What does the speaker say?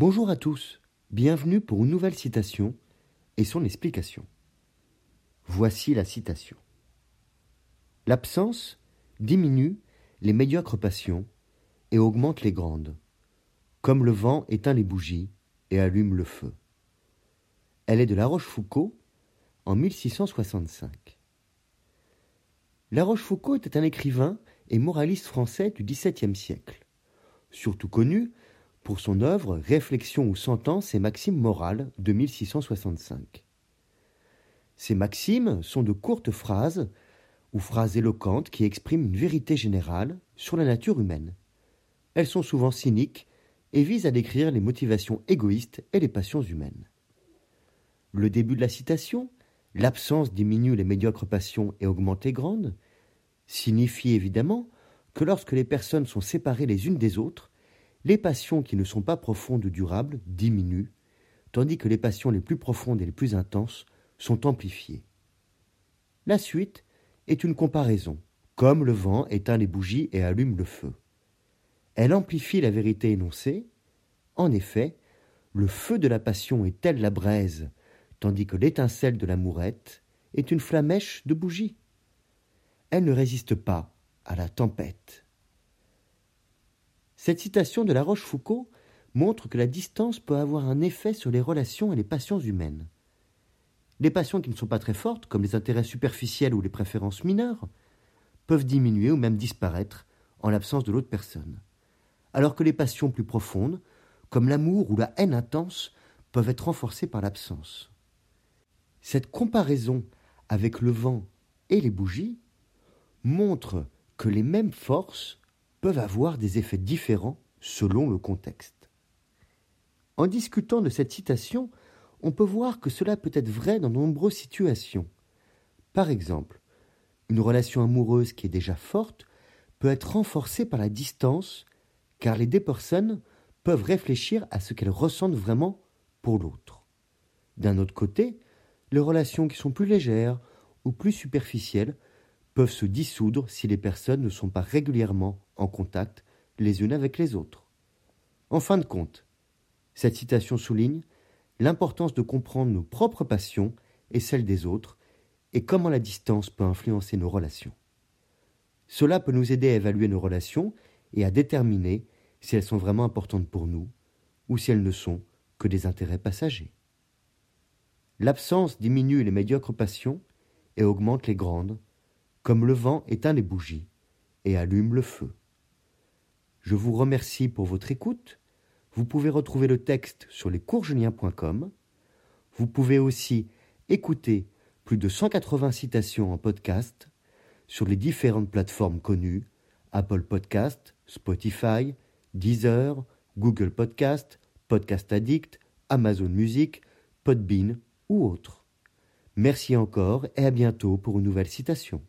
Bonjour à tous, bienvenue pour une nouvelle citation et son explication. Voici la citation. L'absence diminue les médiocres passions et augmente les grandes, comme le vent éteint les bougies et allume le feu. Elle est de La Rochefoucauld en 1665. La Rochefoucauld était un écrivain et moraliste français du XVIIe siècle, surtout connu pour son œuvre Réflexions ou sentences et maximes morales de 1665. Ces maximes sont de courtes phrases ou phrases éloquentes qui expriment une vérité générale sur la nature humaine. Elles sont souvent cyniques et visent à décrire les motivations égoïstes et les passions humaines. Le début de la citation, l'absence diminue les médiocres passions et augmente les grandes, signifie évidemment que lorsque les personnes sont séparées les unes des autres, les passions qui ne sont pas profondes ou durables diminuent, tandis que les passions les plus profondes et les plus intenses sont amplifiées. La suite est une comparaison, comme le vent éteint les bougies et allume le feu. Elle amplifie la vérité énoncée. En effet, le feu de la passion est telle la braise, tandis que l'étincelle de l'amourette est une flamèche de bougie. Elle ne résiste pas à la tempête. Cette citation de La Rochefoucauld montre que la distance peut avoir un effet sur les relations et les passions humaines. Les passions qui ne sont pas très fortes, comme les intérêts superficiels ou les préférences mineures, peuvent diminuer ou même disparaître en l'absence de l'autre personne, alors que les passions plus profondes, comme l'amour ou la haine intense, peuvent être renforcées par l'absence. Cette comparaison avec le vent et les bougies montre que les mêmes forces peuvent avoir des effets différents selon le contexte. En discutant de cette citation, on peut voir que cela peut être vrai dans de nombreuses situations. Par exemple, une relation amoureuse qui est déjà forte peut être renforcée par la distance, car les deux personnes peuvent réfléchir à ce qu'elles ressentent vraiment pour l'autre. D'un autre côté, les relations qui sont plus légères ou plus superficielles peuvent se dissoudre si les personnes ne sont pas régulièrement en contact les unes avec les autres. En fin de compte, cette citation souligne l'importance de comprendre nos propres passions et celles des autres, et comment la distance peut influencer nos relations. Cela peut nous aider à évaluer nos relations et à déterminer si elles sont vraiment importantes pour nous ou si elles ne sont que des intérêts passagers. L'absence diminue les médiocres passions et augmente les grandes, comme le vent éteint les bougies et allume le feu. Je vous remercie pour votre écoute. Vous pouvez retrouver le texte sur lescoursjulien.com. Vous pouvez aussi écouter plus de 180 citations en podcast sur les différentes plateformes connues Apple Podcast, Spotify, Deezer, Google Podcast, Podcast Addict, Amazon Music, Podbean ou autres. Merci encore et à bientôt pour une nouvelle citation.